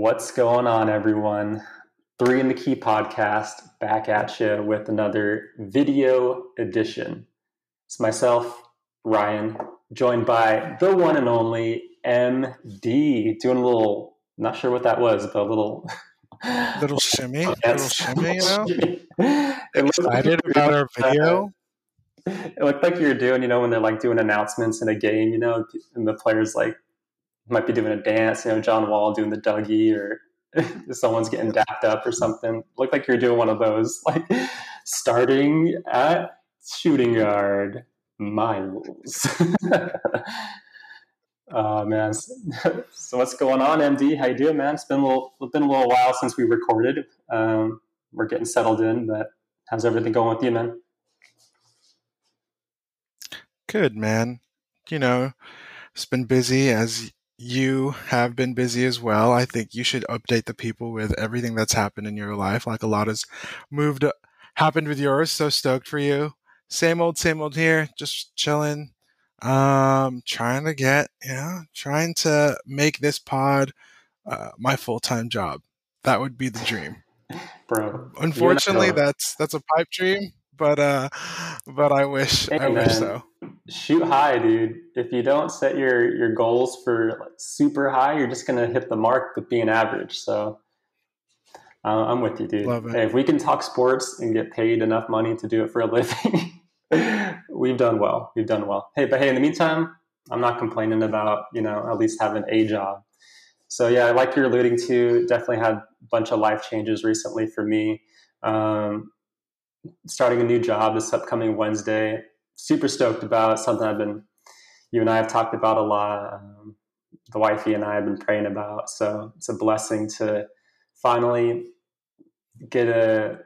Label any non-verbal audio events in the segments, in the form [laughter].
What's going on, everyone? Three in the Key podcast back at you with another video edition. It's myself, Ryan, joined by the one and only MD, doing a little, not sure what that was, but a little. [laughs] little shimmy, [laughs] little shimmy, you know. [laughs] Like Excited were about our video. It looked like you were doing, you know, when they're like doing announcements in a game, you know, and the players like might be doing a dance, you know, John Wall doing the Dougie or [laughs] someone's getting dapped up or something. Looked like you're doing one of those, [laughs] like starting at shooting guard, Miles. [laughs] Oh man, so what's going on, MD? How you doing, man? It's been a little, been a little while since we recorded. Um, we're getting settled in, but how's everything going with you, man? Good man. You know, it's been busy as you have been busy as well. I think you should update the people with everything that's happened in your life. Like a lot has moved, happened with yours. So stoked for you. Same old, same old here. Just chilling. Um, trying to get, you know, trying to make this pod uh, my full time job. That would be the dream. [laughs] Bro, Unfortunately, that's that's a pipe dream. But uh, but I wish Hey, I wish so. Shoot high, dude. If you don't set your your goals for like, super high, you're just gonna hit the mark with being average. So uh, I'm with you, dude. Hey, if we can talk sports and get paid enough money to do it for a [laughs] living, we've done well. We've done well. Hey, but hey, in the meantime, I'm not complaining about you know at least having a job. So yeah, like you're alluding to, definitely had a bunch of life changes recently for me. Um, starting a new job this upcoming Wednesday. Super stoked about something I've been, you and I have talked about a lot. Um, the wifey and I have been praying about. So it's a blessing to finally get a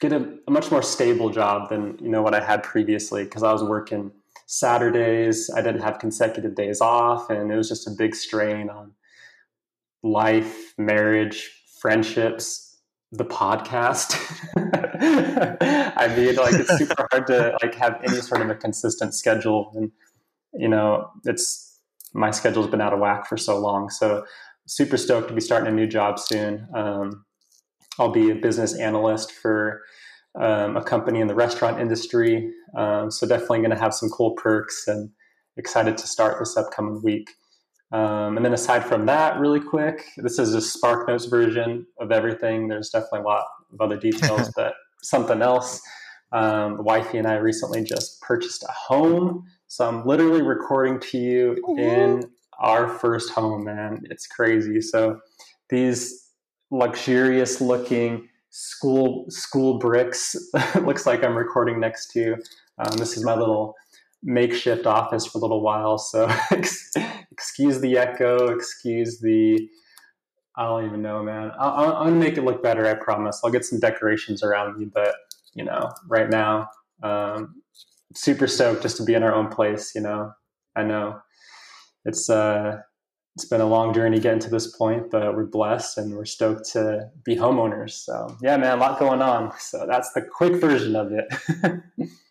get a, a much more stable job than you know what I had previously because I was working Saturdays. I didn't have consecutive days off, and it was just a big strain on life, marriage, friendships, the podcast. [laughs] [laughs] I mean, like it's super hard to like have any sort of a consistent schedule, and you know, it's my schedule's been out of whack for so long. So, super stoked to be starting a new job soon. Um, I'll be a business analyst for um, a company in the restaurant industry. Um, so, definitely going to have some cool perks, and excited to start this upcoming week. Um, and then aside from that, really quick, this is a Spark Notes version of everything. There's definitely a lot of other details, [laughs] but something else. Um, the wifey and I recently just purchased a home, so I'm literally recording to you in our first home, man. It's crazy. So these luxurious looking school school bricks [laughs] looks like I'm recording next to. Um, this is my little makeshift office for a little while. So [laughs] excuse the echo, excuse the. I don't even know, man. I'll, I'll, make it look better. I promise. I'll get some decorations around me, but you know, right now, um, super stoked just to be in our own place. You know, I know it's uh, it's been a long journey getting to this point, but we're blessed and we're stoked to be homeowners. So yeah, man, a lot going on. So that's the quick version of it. [laughs]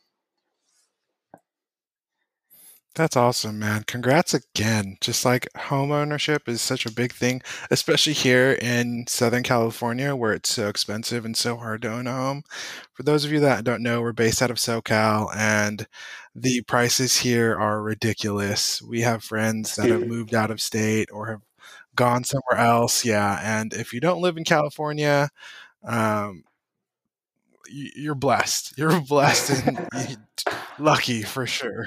That's awesome, man. Congrats again. Just like home ownership is such a big thing, especially here in Southern California where it's so expensive and so hard to own a home. For those of you that don't know, we're based out of SoCal and the prices here are ridiculous. We have friends that have [laughs] moved out of state or have gone somewhere else. Yeah. And if you don't live in California, um, you're blessed. You're [laughs] blessed and [laughs] lucky for sure.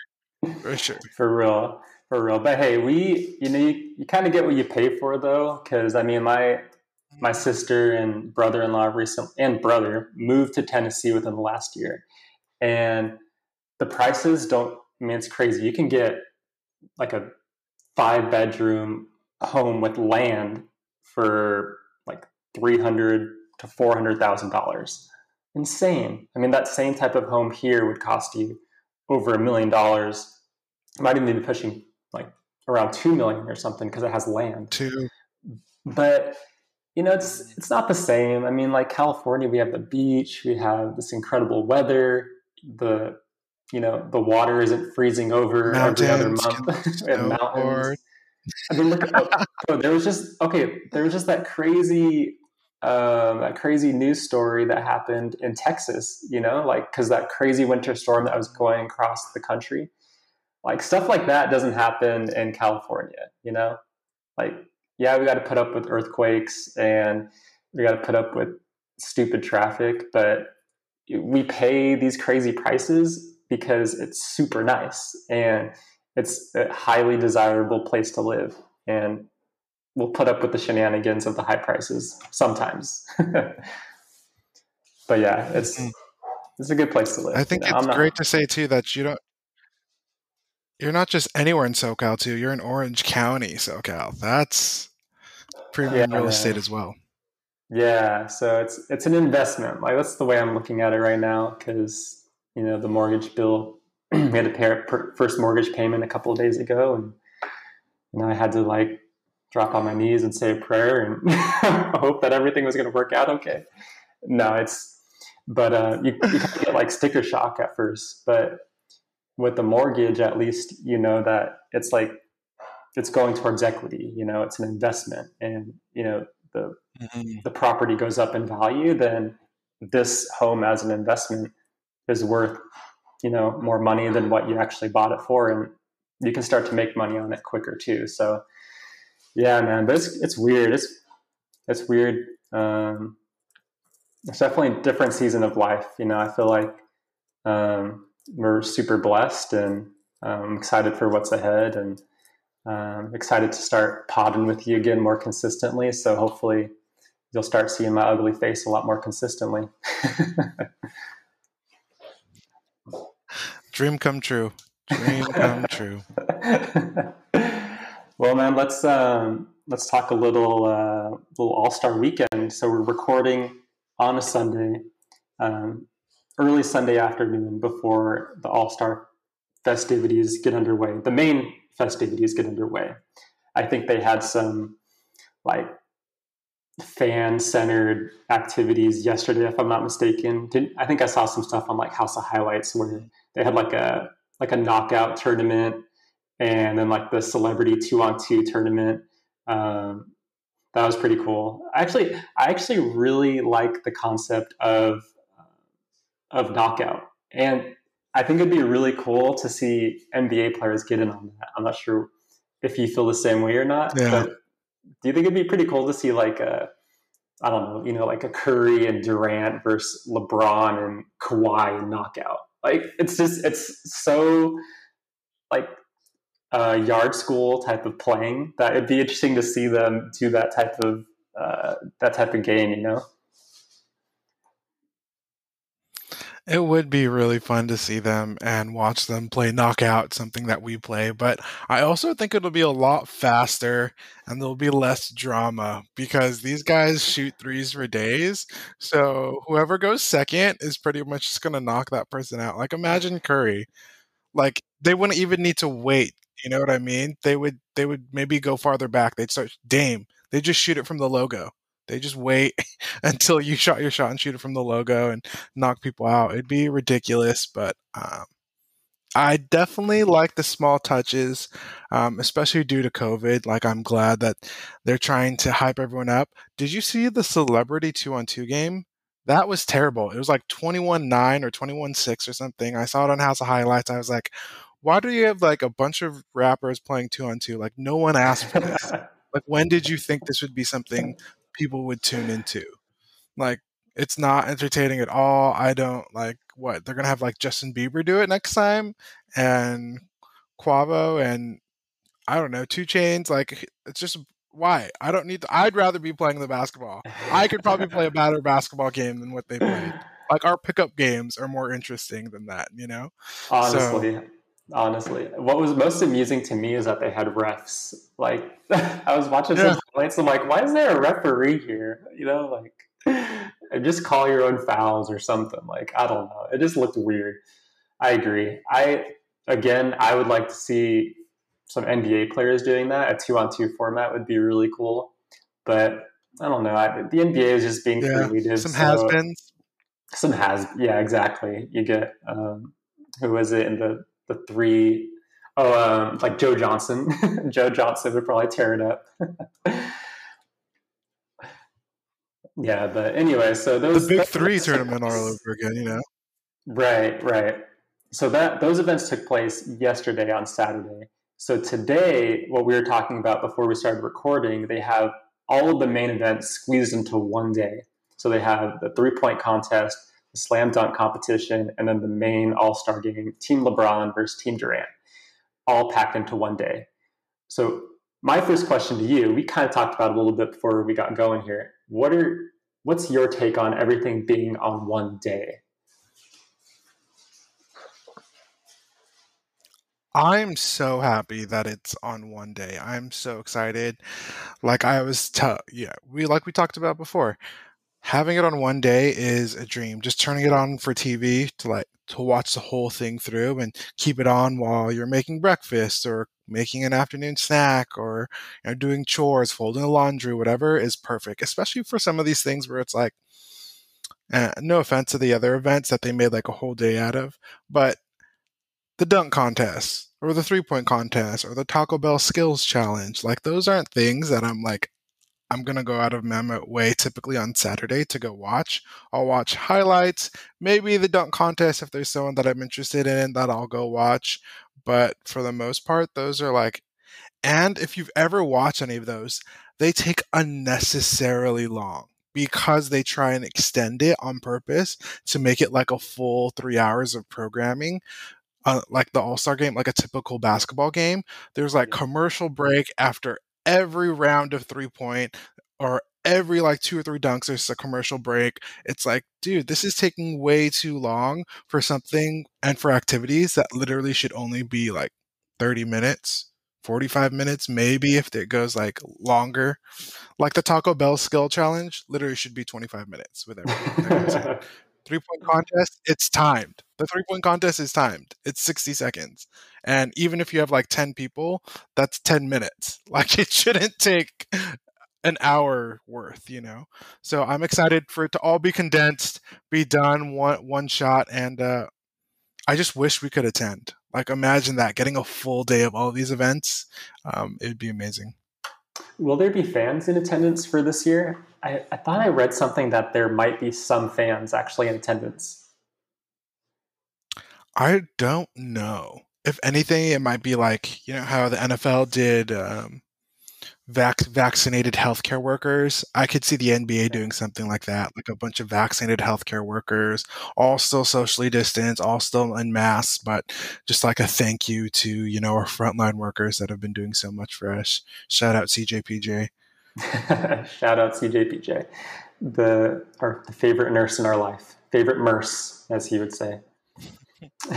For sure. [laughs] For real, for real. But hey, we, you know, you, you kind of get what you pay for, though, because I mean, my my sister and brother-in-law recent and brother moved to Tennessee within the last year, and the prices don't. I mean, it's crazy. You can get like a five-bedroom home with land for like three hundred to four hundred thousand dollars. Insane. I mean, that same type of home here would cost you over a million dollars. Might even be pushing like around two million or something because it has land. Two. But you know, it's it's not the same. I mean, like California, we have the beach, we have this incredible weather. The you know the water isn't freezing over every other Mountains, month. [laughs] we have mountains. I mean, look, oh, there was just okay. There was just that crazy, um, that crazy news story that happened in Texas. You know, like because that crazy winter storm that was going across the country, like stuff like that doesn't happen in California. You know, like yeah, we got to put up with earthquakes and we got to put up with stupid traffic, but we pay these crazy prices because it's super nice and it's a highly desirable place to live and we'll put up with the shenanigans of the high prices sometimes. [laughs] But yeah it's mm. it's a good place to live. I think you know, it's not, great to say too that you don't you're not just anywhere in socal too. You're in orange county socal. That's premium yeah, real estate as well. Yeah so it's it's an investment. Like that's the way i'm looking at it right now because you know the mortgage bill [clears throat] we had to pay our first mortgage payment a couple of days ago and you know i had to like drop on my knees and say a prayer and [laughs] hope that everything was going to work out okay no it's but uh, you, you get like sticker shock at first but with the mortgage at least you know that it's like it's going towards equity you know it's an investment and you know the mm-hmm. the property goes up in value then this home as an investment is worth you know more money than what you actually bought it for and you can start to make money on it quicker too so yeah man but it's, it's weird it's it's weird um, it's definitely a different season of life you know i feel like um, we're super blessed and i'm um, excited for what's ahead and um, excited to start podding with you again more consistently so hopefully you'll start seeing my ugly face a lot more consistently [laughs] Dream come true. Dream come true. [laughs] well, man, let's um, let's talk a little uh, little All Star Weekend. So we're recording on a Sunday, um, early Sunday afternoon before the All Star festivities get underway. The main festivities get underway. I think they had some like fan centered activities yesterday, if I'm not mistaken. Did, I think I saw some stuff on like House of Highlights where they had like a like a knockout tournament and then like the celebrity two on two tournament. Um, that was pretty cool. Actually, I actually really like the concept of uh, of knockout, and I think it'd be really cool to see NBA players get in on that. I'm not sure if you feel the same way or not, yeah. but do you think it'd be pretty cool to see like a I don't know, you know, like a Curry and Durant versus LeBron and Kawhi knockout? Like it's just it's so like a yard school type of playing that it'd be interesting to see them do that type of uh, that type of game. You know. It would be really fun to see them and watch them play knockout, something that we play. But I also think it'll be a lot faster and there'll be less drama because these guys shoot threes for days. So whoever goes second is pretty much just going to knock that person out. Like imagine Curry. Like they wouldn't even need to wait. You know what I mean? They would they would maybe go farther back. They'd start Dame. They just shoot it from the logo. They just wait [laughs] until you shot your shot and shoot it from the logo and knock people out. It'd be ridiculous, but um, I definitely like the small touches, um, especially due to COVID. Like, I'm glad that they're trying to hype everyone up. Did you see the celebrity two on two game? That was terrible. It was like 21 9 or 21 6 or something. I saw it on House of Highlights. I was like, why do you have like a bunch of rappers playing two on two? Like, no one asked for this. [laughs] like, when did you think this would be something people would tune into. Like it's not entertaining at all. I don't like what they're gonna have like Justin Bieber do it next time and Quavo and I don't know, 2 Chainz. Like it's just why? I don't need to, I'd rather be playing the basketball. I could probably play a [laughs] better basketball game than what they played. [laughs] Like our pickup games are more interesting than that, you know? Honestly. So, honestly. What was most amusing to me is that they had refs. Like [laughs] I was watching yeah. some highlights, I'm like, why is there a referee here? You know, like just call your own fouls or something. Like I don't know. It just looked weird. I agree. I again, I would like to see some NBA players doing that. A two on two format would be really cool. But I don't know. I, the NBA is just being yeah, creative. Some so, has beens. Some has, yeah, exactly. You get um, who was it in the the three Oh, um, like Joe Johnson. [laughs] Joe Johnson would probably tear it up. [laughs] yeah, but anyway, so those the big three tournament all over again, you know. Right, right. So that those events took place yesterday on Saturday. So today, what we were talking about before we started recording, they have all of the main events squeezed into one day. So they have the three point contest, slam dunk competition, and then the main All Star game, Team LeBron versus Team Durant, all packed into one day. So my first question to you, we kind of talked about a little bit before we got going here. What are what's your take on everything being on one day? I'm so happy that it's on one day. I'm so excited. Like I was tell yeah, we like we talked about before. Having it on one day is a dream. Just turning it on for TV to like to watch the whole thing through and keep it on while you're making breakfast or making an afternoon snack or you know doing chores, folding the laundry, whatever is perfect. Especially for some of these things where it's like uh, no offense to the other events that they made like a whole day out of, but the dunk contest or the three point contest or the Taco Bell skills challenge. Like those aren't things that I'm like I'm gonna go out of my way typically on Saturday to go watch. I'll watch highlights, maybe the dunk contest if there's someone that I'm interested in that I'll go watch. But for the most part, those are like and if you've ever watched any of those, they take unnecessarily long because they try and extend it on purpose to make it like a full three hours of programming uh, like the All Star game, like a typical basketball game, there's like commercial break after every round of three point or every like two or three dunks there's a commercial break. It's like dude this is taking way too long for something and for activities that literally should only be like 30 minutes 45 minutes maybe if it goes like longer. Like the taco bell skill challenge literally should be 25 minutes with everything [laughs] [laughs] three point contest, it's timed. The three point contest is timed. It's 60 seconds. And even if you have like 10 people, that's 10 minutes. [laughs] Like it shouldn't take an hour worth, you know? So I'm excited for it to all be condensed, be done one one shot and uh I just wish we could attend. Like imagine that getting a full day of all these events. Um, it would be amazing. Will there be fans in attendance for this year? I, I thought I read something that there might be some fans actually in attendance. I don't know. If anything, it might be like you know how the NFL did um, vac- vaccinated healthcare workers. I could see the NBA doing something like that, like a bunch of vaccinated healthcare workers, all still socially distanced, all still in masks, but just like a thank you to you know our frontline workers that have been doing so much for us. Shout out CJPJ. [laughs] Shout out CJPJ, the our the favorite nurse in our life, favorite nurse, as he would say. [laughs]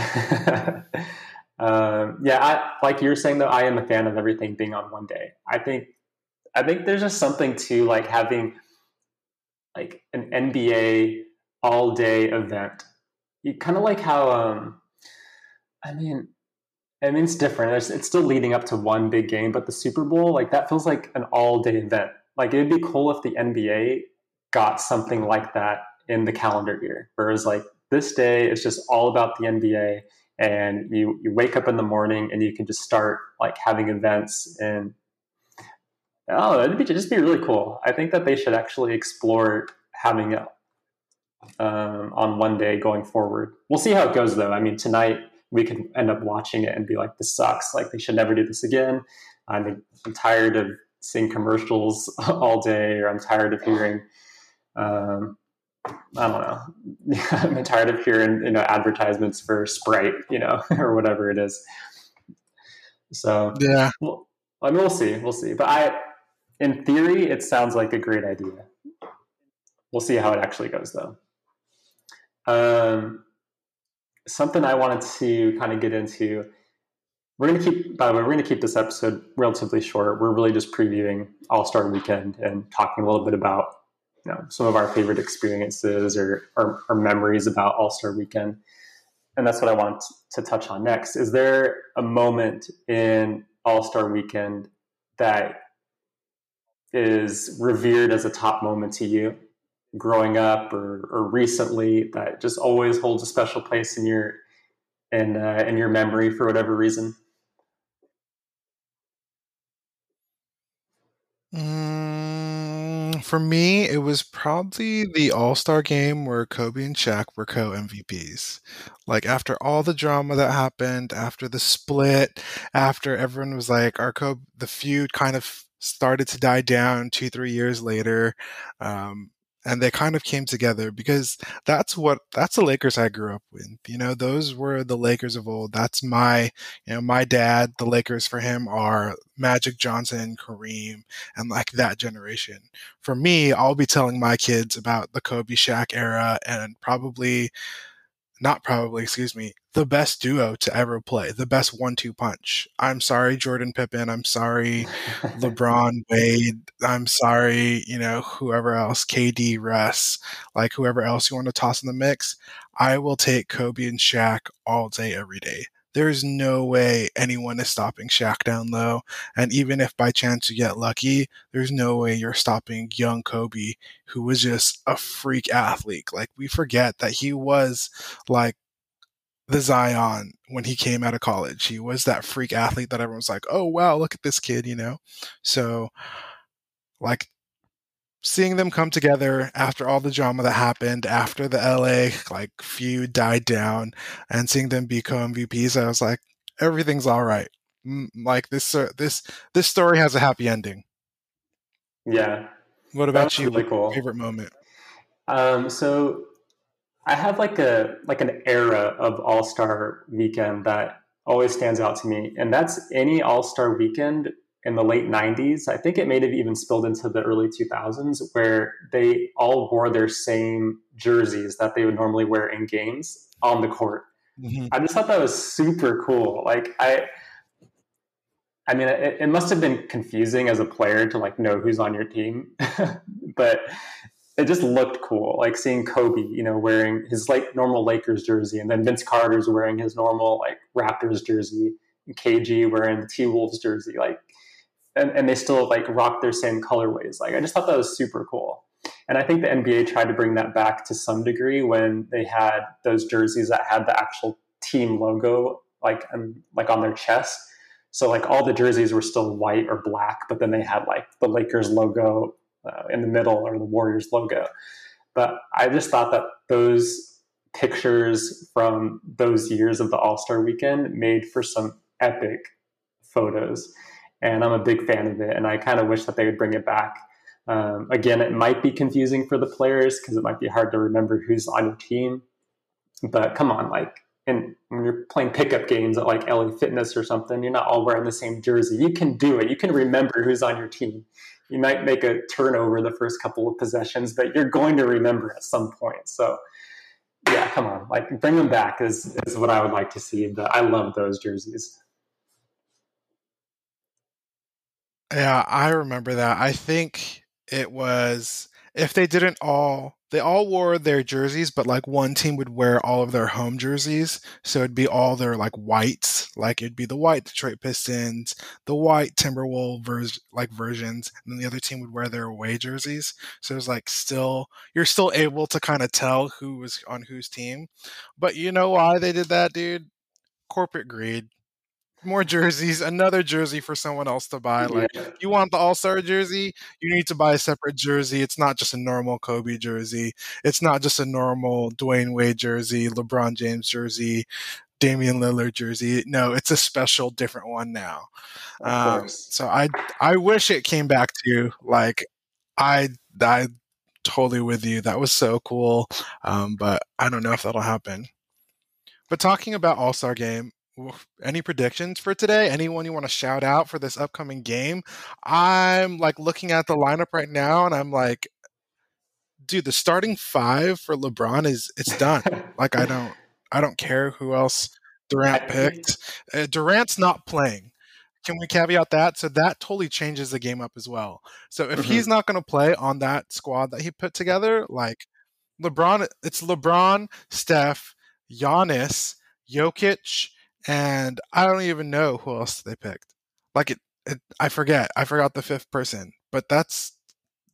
um, yeah, I, like you're saying though, I am a fan of everything being on one day. I think, I think there's just something to like having like an NBA all day event. You kind of like how, um, I mean, I mean, it's different. It's, it's still leading up to one big game, but the Super Bowl, like that feels like an all day event. Like it'd be cool if the NBA got something like that in the calendar year, whereas like this day is just all about the NBA, and you you wake up in the morning and you can just start like having events and oh, it'd be just be really cool. I think that they should actually explore having it um, on one day going forward. We'll see how it goes though. I mean, tonight we could end up watching it and be like, this sucks. Like they should never do this again. I'm, I'm tired of seeing commercials [laughs] all day, or I'm tired of hearing, um, I don't know, [laughs] I'm tired of hearing you know advertisements for Sprite, you know, [laughs] or whatever it is. So yeah, well, I mean, we'll see, we'll see. But I, in theory, it sounds like a great idea. We'll see how it actually goes, though. Um, something I wanted to kind of get into. We're going to keep, by the way, we're going to keep this episode relatively short. We're really just previewing All Star Weekend and talking a little bit about you know some of our favorite experiences or, or, or memories about All Star Weekend. And that's what I want to touch on next. Is there a moment in All Star Weekend that is revered as a top moment to you growing up or, or recently that just always holds a special place in your in uh, in your memory for whatever reason? Mm, for me, it was probably the All Star game where Kobe and Shaq were co MVPs. Like, after all the drama that happened, after the split, after everyone was like, our Kobe, the feud kind of started to die down two, three years later. Um, and they kind of came together because that's what that's the Lakers I grew up with. You know, those were the Lakers of old. That's my, you know, my dad. The Lakers for him are Magic Johnson, Kareem, and like that generation. For me, I'll be telling my kids about the Kobe Shaq era and probably not probably, excuse me, the best duo to ever play, the best one two punch. I'm sorry, Jordan Pippen. I'm sorry, [laughs] LeBron Wade. I'm sorry, you know, whoever else, KD, Russ, like whoever else you want to toss in the mix. I will take Kobe and Shaq all day, every day. There's no way anyone is stopping Shaq down low. And even if by chance you get lucky, there's no way you're stopping young Kobe, who was just a freak athlete. Like, we forget that he was like the Zion when he came out of college. He was that freak athlete that everyone's like, oh, wow, look at this kid, you know? So, like, seeing them come together after all the drama that happened, after the LA like feud died down, and seeing them be co-MVPs, I was like, everything's all right. Like this, uh, this, this story has a happy ending. Yeah. What about you? Really cool. Favorite moment? Um, so I have like a like an era of All Star Weekend that always stands out to me, and that's any All Star Weekend in the late 90s. I think it may have even spilled into the early 2000s, where they all wore their same jerseys that they would normally wear in games on the court. Mm-hmm. I just thought that was super cool. Like I, I mean, it, it, must have been confusing as a player to like know who's on your team, [laughs] but it just looked cool. Like seeing Kobe, you know, wearing his like normal Lakers jersey, and then Vince Carter's wearing his normal like Raptors jersey, and KG wearing the T Wolves jersey. Like and, and they still like rock their same colorways. Like I just thought that was super cool. And I think the NBA tried to bring that back to some degree when they had those jerseys that had the actual team logo like um, like on their chest. So like all the jerseys were still white or black, but then they had like the Lakers logo uh, in the middle or the Warriors logo. But I just thought that those pictures from those years of the All Star Weekend made for some epic photos and I'm a big fan of it. And I kind of wish that they would bring it back. Um, again, it might be confusing for the players because it might be hard to remember who's on your team. But come on, like, and when you're playing pickup games at like LA Fitness or something, you're not all wearing the same jersey. You can do it. You can remember who's on your team. You might make a turnover the first couple of possessions, but you're going to remember at some point. So, yeah, come on, like bring them back is is what I would like to see. But I love those jerseys. Yeah, I remember that. I think it was if they didn't all they all wore their jerseys, but like one team would wear all of their home jerseys. So it'd be all their like whites, like it'd be the white Detroit Pistons, the white Timberwolves vers- like versions, and then the other team would wear their away jerseys. So it was like still you're still able to kind of tell who was on whose team. But you know why they did that, dude? Corporate greed more jerseys, another jersey for someone else to buy. Like yeah. you want the All Star jersey, you need to buy a separate jersey. It's not just a normal Kobe jersey. It's not just a normal Dwyane Wade jersey, LeBron James jersey, Damian Lillard jersey. No, it's a special, different one now. Um, so I I wish it came back to you. like I I totally with you. That was so cool. Um, but I don't know if that'll happen. But talking about All Star Game, any predictions for today? Anyone you want to shout out for this upcoming game? I'm like looking at the lineup right now and I'm like, dude, the starting five for LeBron is it's done. like I don't I don't care who else [laughs] Durant picked. Uh, Durant's not playing. Can we caveat that? So that totally changes the game up as well. So if mm-hmm. he's not going to play on that squad that he put together, like LeBron, it's LeBron, Steph, Giannis, Jokic, and I don't even know who else they picked. Like it, it I forget. I forgot the fifth person, but that's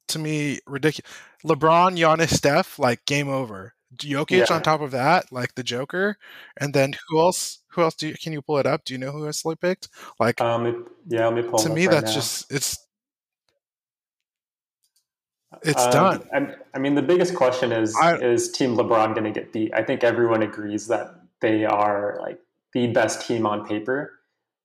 to me ridiculous. LeBron, Giannis, Steph, like game over. Jokic yeah. on top of that, like the Joker, and then who else? Who else? Do you, can you pull it up? Do you know who else they picked? Like, um, yeah, let me pull. To me, that's right just it's It's um, done. I, I, mean, the biggest question is: I, Is Team LeBron going to get beat? I think everyone agrees that they are like the best team on paper.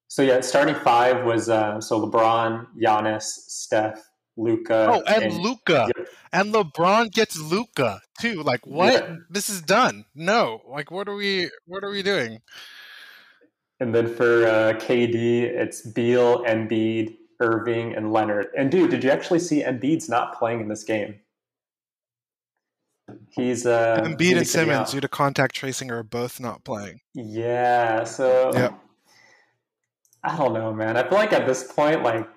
So yeah, starting five was uh, so LeBron, Giannis, Steph, Luka. Oh, and, and Luka, yeah. and LeBron gets Luka too. Like what? Yeah. This is done. No, like what are we? What are we doing? And then for uh, KD, it's Beal, and Embiid, Irving, and Leonard. And dude, did you actually see Embiid's not playing in this game? He's uh, Embiid and Simmons due to contact tracing are both not playing. Yeah, so yep. I don't know, man. I feel like at this point, like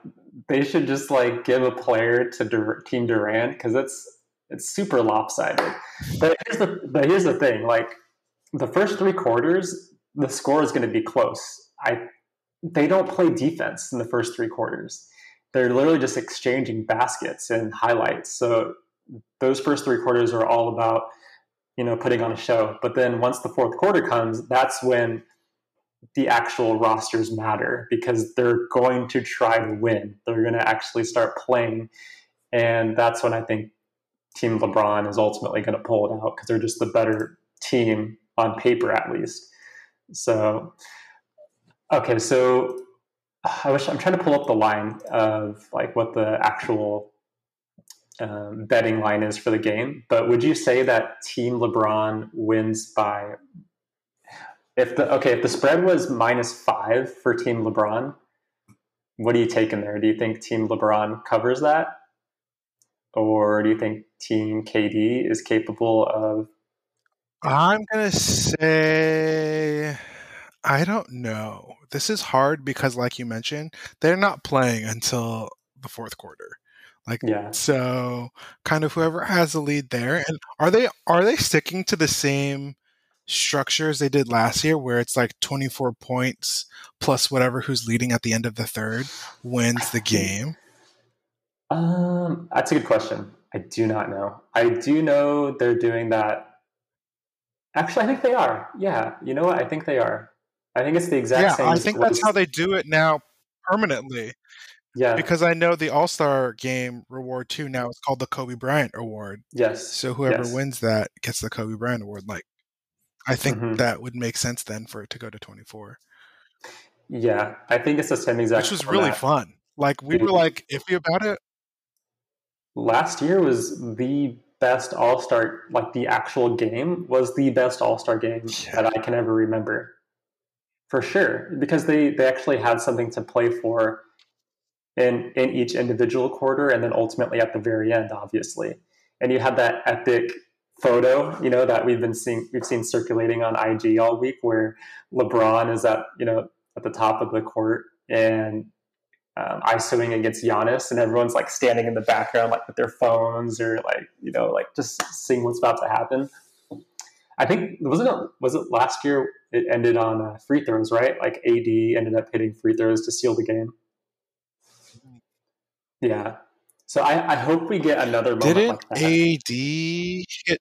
they should just like give a player to Dur- Team Durant because it's it's super lopsided. But here's the but here's the thing: like the first three quarters, the score is going to be close. I they don't play defense in the first three quarters. They're literally just exchanging baskets and highlights. So those first three quarters are all about you know putting on a show. But then once the fourth quarter comes, that's when the actual rosters matter because they're going to try to win. They're going to actually start playing. And that's when I think Team LeBron is ultimately going to pull it out because they're just the better team on paper, at least. So, okay, so I wish I'm trying to pull up the line of like what the actual um, betting line is for the game. But would you say that Team LeBron wins by if the okay, if the spread was minus five for Team LeBron, what do you take in there? Do you think Team LeBron covers that, or do you think Team KD is capable of? I'm gonna say I don't know. This is hard because, like you mentioned, they're not playing until the fourth quarter. Like yeah. so kind of whoever has the lead there. And are they are they sticking to the same structure as they did last year, where it's like 24 points plus whatever who's leading at the end of the third wins the game? Um, that's a good question. I do not know. I do know they're doing that. Actually, I think they are. Yeah, you know what? I think they are. I think it's the exact same. yeah, same. I think that's how they do it now permanently. Yeah. Because I know the All Star game reward too now is called the Kobe Bryant Award. Yes. So whoever yes. wins that gets the Kobe Bryant Award. Like I think mm-hmm. that would make sense then for it to go to 24. Yeah, I think it's the same exact. Which was really fun. Like we were like iffy about it. Last year was the best All Star. Like the actual game was the best All Star game yeah. that I can ever remember, for sure. Because they they actually had something to play for in in each individual quarter, and then ultimately at the very end, obviously. And you had that epic photo, you know, that we've been seeing we've seen circulating on IG all week where LeBron is at, you know, at the top of the court and um, ISOing against Giannis, and everyone's like standing in the background, like with their phones or like you know, like just seeing what's about to happen. I think wasn't it was it last year? It ended on uh, free throws, right? Like AD ended up hitting free throws to seal the game. Yeah, so I, I hope we get another moment Didn't like that. AD hit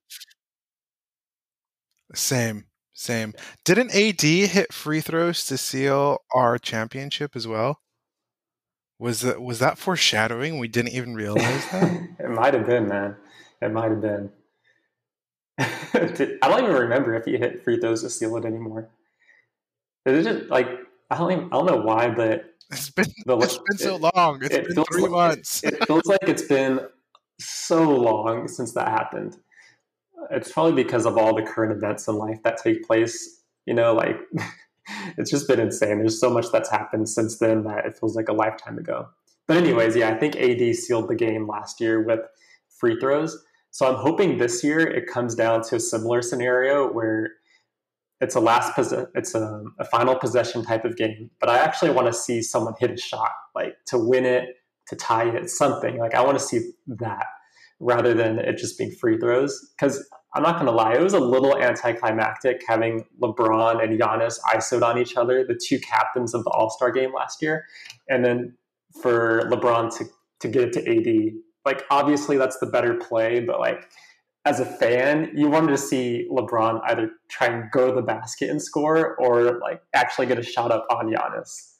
same same? Didn't AD hit free throws to seal our championship as well? Was that was that foreshadowing? We didn't even realize that. [laughs] it might have been, man. It might have been. [laughs] I don't even remember if he hit free throws to seal it anymore. Is it just like I don't even, I don't know why, but it's been the, it's been so long. It's it been three like, months. It, it feels like it's been so long since that happened. It's probably because of all the current events in life that take place. You know, like [laughs] it's just been insane. There's so much that's happened since then that it feels like a lifetime ago. But anyways, yeah, I think AD sealed the game last year with free throws. So I'm hoping this year it comes down to a similar scenario where it's a last possession, it's a, a, final possession type of game. But I actually want to see someone hit a shot, like to win it, to tie it, something. Like I want to see that rather than it just being free throws. Because I'm not going to lie, it was a little anticlimactic having LeBron and Giannis isoed on each other, the two captains of the All Star game last year, and then for LeBron to to get it to AD. Like obviously that's the better play, but like as a fan, you wanted to see LeBron either try and go to the basket and score or like actually get a shot up on Giannis.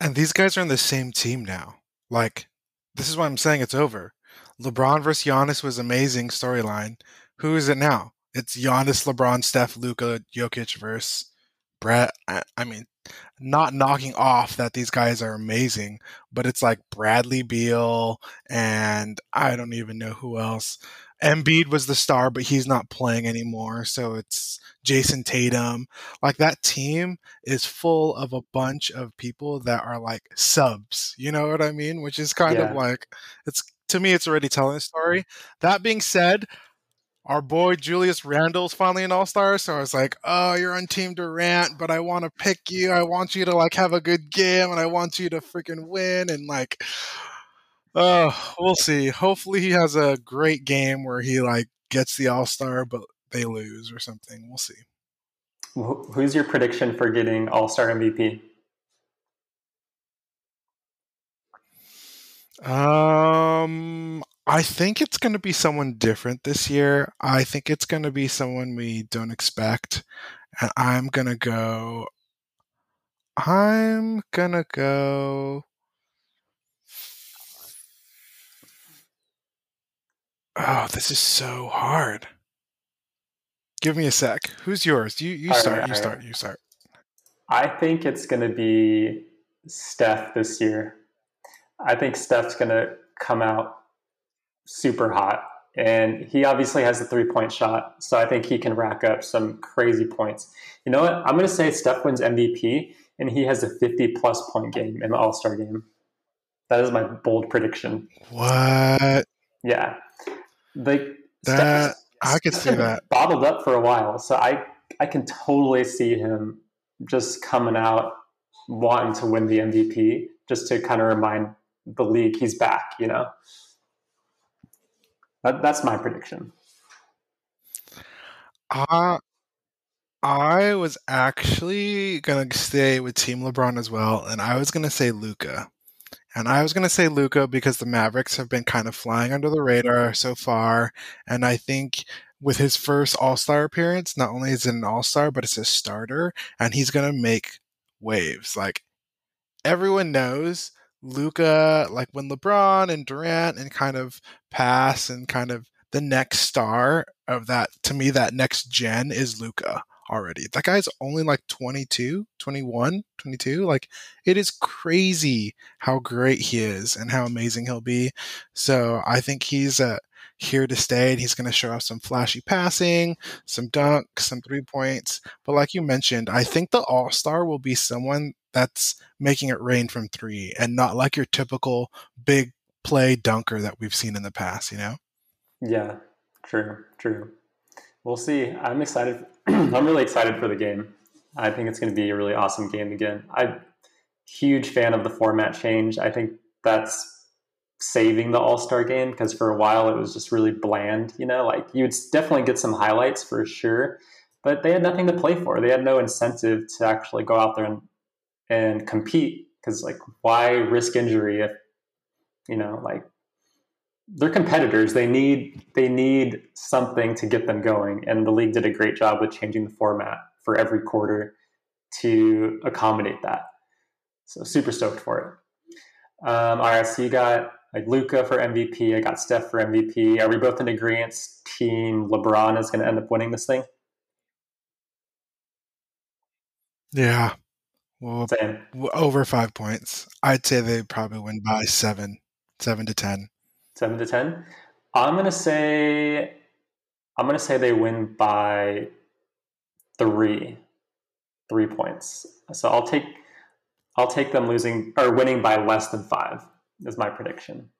And these guys are on the same team now. Like, this is why I'm saying it's over. LeBron versus Giannis was amazing storyline. Who is it now? It's Giannis, LeBron, Steph, Luka, Jokic versus Brett. I, I mean, not knocking off that these guys are amazing, but it's like Bradley Beal and I don't even know who else. Embiid was the star, but he's not playing anymore. So it's Jayson Tatum. Like that team is full of a bunch of people that are like subs. You know what I mean? Which is kind yeah. of like it's to me, it's already telling a story. That being said, our boy Julius Randle's finally an all star. So I was like, oh, you're on Team Durant, but I want to pick you. I want you to like have a good game and I want you to freaking win. And like, oh, we'll see. Hopefully he has a great game where he like gets the all star, but they lose or something. We'll see. Who's your prediction for getting all star MVP? Um, I think it's going to be someone different this year. I think it's going to be someone we don't expect. And I'm going to go. I'm going to go. Oh, this is so hard. Give me a sec. Who's yours? You you start. Right, you start. Right. You start. I think it's going to be Steph this year. I think Steph's going to come out super hot. And he obviously has a three point shot. So I think he can rack up some crazy points. You know what? I'm going to say Steph wins MVP and he has a 50 plus point game in the All Star game. That is my bold prediction. What? Yeah. Like, that, Steph, I could see that. Bottled up for a while. So I, I can totally see him just coming out wanting to win the MVP just to kind of remind the league he's back, you know? That, that's my prediction. Uh, I was actually going to stay with Team LeBron as well, and I was going to say Luka. And I was going to say Luka because the Mavericks have been kind of flying under the radar so far. And I think with his first All Star appearance, not only is it an All Star, but it's a starter, and he's going to make waves. Like everyone knows Luka, like when LeBron and Durant and kind of pass and kind of the next star of that, to me, that next gen is Luka already. That guy's only like 22, 21, 22. Like it is crazy how great he is and how amazing he'll be. So I think he's uh, here to stay and he's going to show off some flashy passing, some dunks, some three points. But like you mentioned, I think the all star will be someone that's making it rain from three and not like your typical big play dunker that we've seen in the past, you know? Yeah, true, true. We'll see. I'm excited. [clears throat] I'm really excited for the game. I think it's going to be a really awesome game again. I'm huge fan of the format change. I think that's saving the All Star game because for a while it was just really bland. You know, like you'd definitely get some highlights for sure, but they had nothing to play for. They had no incentive to actually go out there and and compete because like why risk injury if you know like they're competitors they need they need something to get them going and the league did a great job with changing the format for every quarter to accommodate that so super stoked for it um, all right so you got like luka for MVP. I got Steph for MVP. Are we both in agreement? Team LeBron is going to end up winning this thing. Yeah, well, Same. over five points. I'd say they probably win by seven, seven to ten. Seven to ten. I'm gonna say, I'm gonna say they win by three, three points. So I'll take, I'll take them losing or winning by less than five. Is my prediction.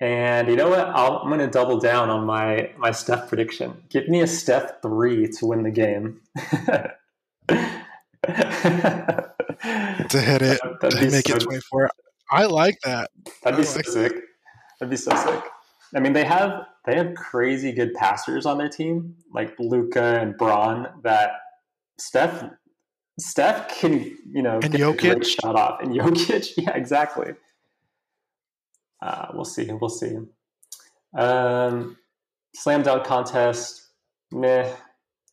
And you know what? i am going to double down on my my Steph prediction. Give me a Steph three to win the game. [laughs] [laughs] to hit it, to make so, it 24. I like that. That'd be so like sick. That. That'd be so sick. I mean, they have they have crazy good passers on their team, like Luka and Bron. That Steph Steph can you know and get Jokic. a great shot off, and [laughs] Jokic, yeah, exactly. Uh, we'll see. We'll see. Um, slam dunk contest, meh.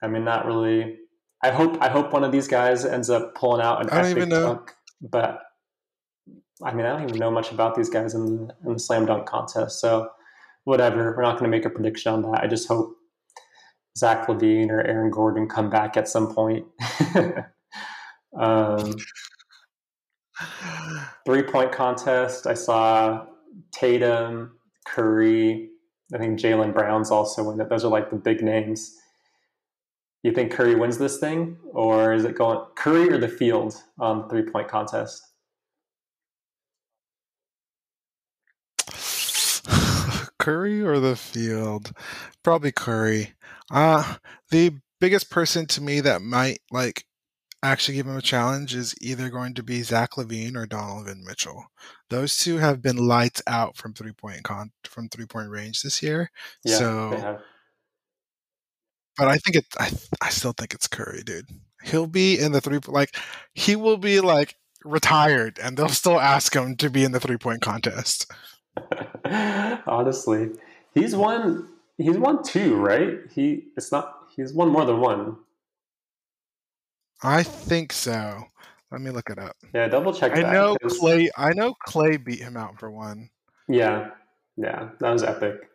I mean, not really. I hope I hope one of these guys ends up pulling out an I don't even know. dunk. but I mean, I don't even know much about these guys in the, in the slam dunk contest. So, whatever. We're not going to make a prediction on that. I just hope Zach LaVine or Aaron Gordon come back at some point. [laughs] um, three point contest. I saw Tatum, Curry. I think Jaylen Brown's also in it. Those are like the big names. You think Curry wins this thing, or is it going Curry or the field on the three point contest? [sighs] Curry or the field? Probably Curry. Uh the biggest person to me that might like actually give him a challenge is either going to be Zach LaVine or Donovan Mitchell. Those two have been lights out from three point con from three point range this year. Yeah, so, but I think it. I I still think it's Curry, dude. He'll be in the three like he will be like retired, and they'll still ask him to be in the three point contest. [laughs] Honestly, he's won. He's won two, right? He it's not. He's won more than one. I think so. Let me look it up. Yeah, double check. I know Clay. I know Clay beat him out for one. Yeah, yeah, that was epic.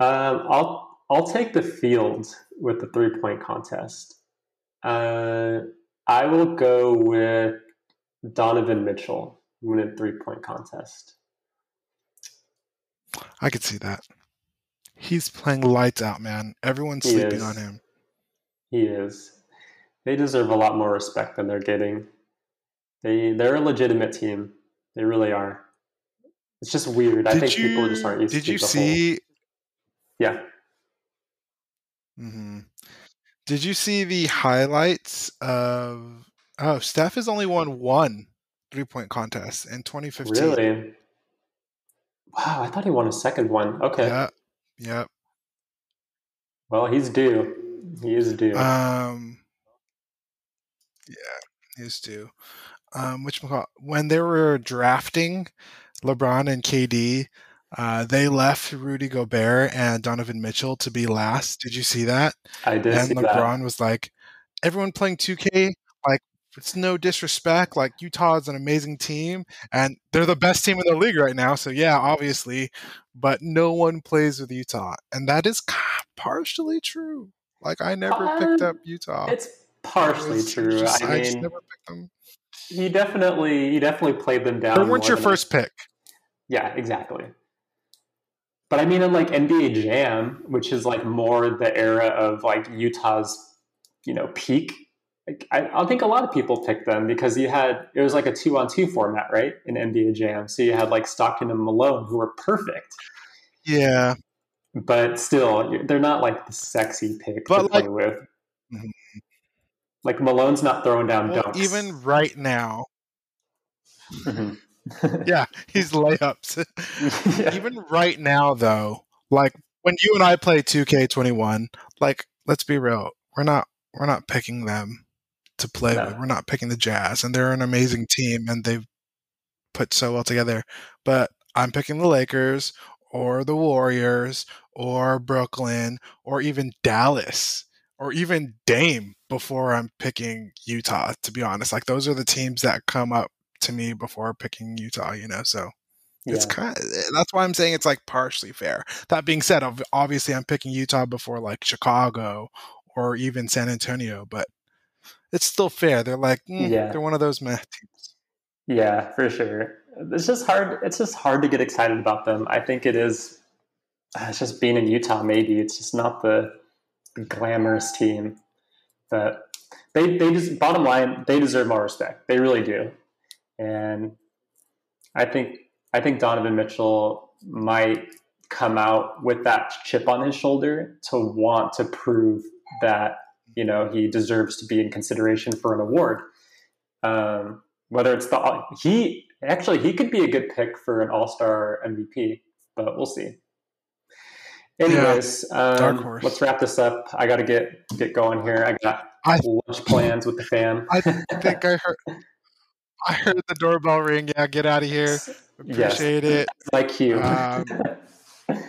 Um, I'll I'll take the field with the three point contest. Uh, I will go with Donovan Mitchell winning three point contest. I could see that. He's playing lights out, man. Everyone's he sleeping is. on him. He is they deserve a lot more respect than they're getting. They they're a legitimate team. They really are. It's just weird. Did I think you, people just aren't used did to you see whole... Yeah. Mm-hmm. Did you see the highlights of Oh, Steph has only won one three point contest in 2015. Really? Wow, I thought he won a second one. Okay. Yeah. Yep. Well, he's due. He is due. Um yeah, he's due. Um, which when they were drafting LeBron and KD, uh, they left Rudy Gobert and Donovan Mitchell to be last. Did you see that? I did. And LeBron that. was like, "Everyone playing 2K, like it's no disrespect. Like Utah is an amazing team, and they're the best team in the league right now. So yeah, obviously, but no one plays with Utah, and that is partially true. Like I never um, picked up Utah. It's partially true. Just, I, I mean, he definitely he definitely played them down. They weren't your first pick. Yeah, exactly. But I mean, in like NBA Jam, which is like more the era of like Utah's, you know, peak. Like, I, I think a lot of people picked them because you had it was like a two on two format, right? In NBA Jam, so you had like Stockton and Malone who were perfect. Yeah, but still, they're not like the sexy pick but to like, play with. Mm-hmm. Like Malone's not throwing down well, dunks. Even right now. Mm-hmm. Yeah, [laughs] he's layups. [laughs] yeah. Even right now, though, like when you and I play 2K21, like let's be real, we're not we're not picking them to play no. with. We're not picking the Jazz, and they're an amazing team, and they've put so well together. But I'm picking the Lakers or the Warriors or Brooklyn or even Dallas or even Dame before I'm picking Utah, to be honest. Like those are the teams that come up to me before picking Utah, you know. So yeah. it's kind of, that's why I'm saying it's like partially fair. That being said, obviously I'm picking Utah before like Chicago or even San Antonio, but it's still fair. They're like, mm, yeah. they're one of those meh teams. Yeah, for sure. It's just hard. It's just hard to get excited about them. I think it is. It's just being in Utah. Maybe it's just not the glamorous team that they they just bottom line they deserve more respect. They really do, and I think I think Donovan Mitchell might come out with that chip on his shoulder to want to prove that you know he deserves to be in consideration for an award. Um, whether it's the he actually he could be a good pick for an All Star MVP, but we'll see. Anyways, yeah, um, let's wrap this up. I got to get get going here. I got I, lunch plans with the fam. I think I heard. [laughs] I heard the doorbell ring. Yeah, get out of here. Appreciate yes, it. Like you. Um, [laughs]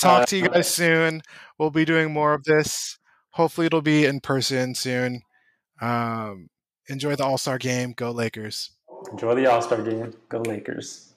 talk to you guys soon. We'll be doing more of this. Hopefully, it'll be in person soon. Um, Enjoy the All Star game. Go Lakers. Enjoy the All Star game. Go Lakers.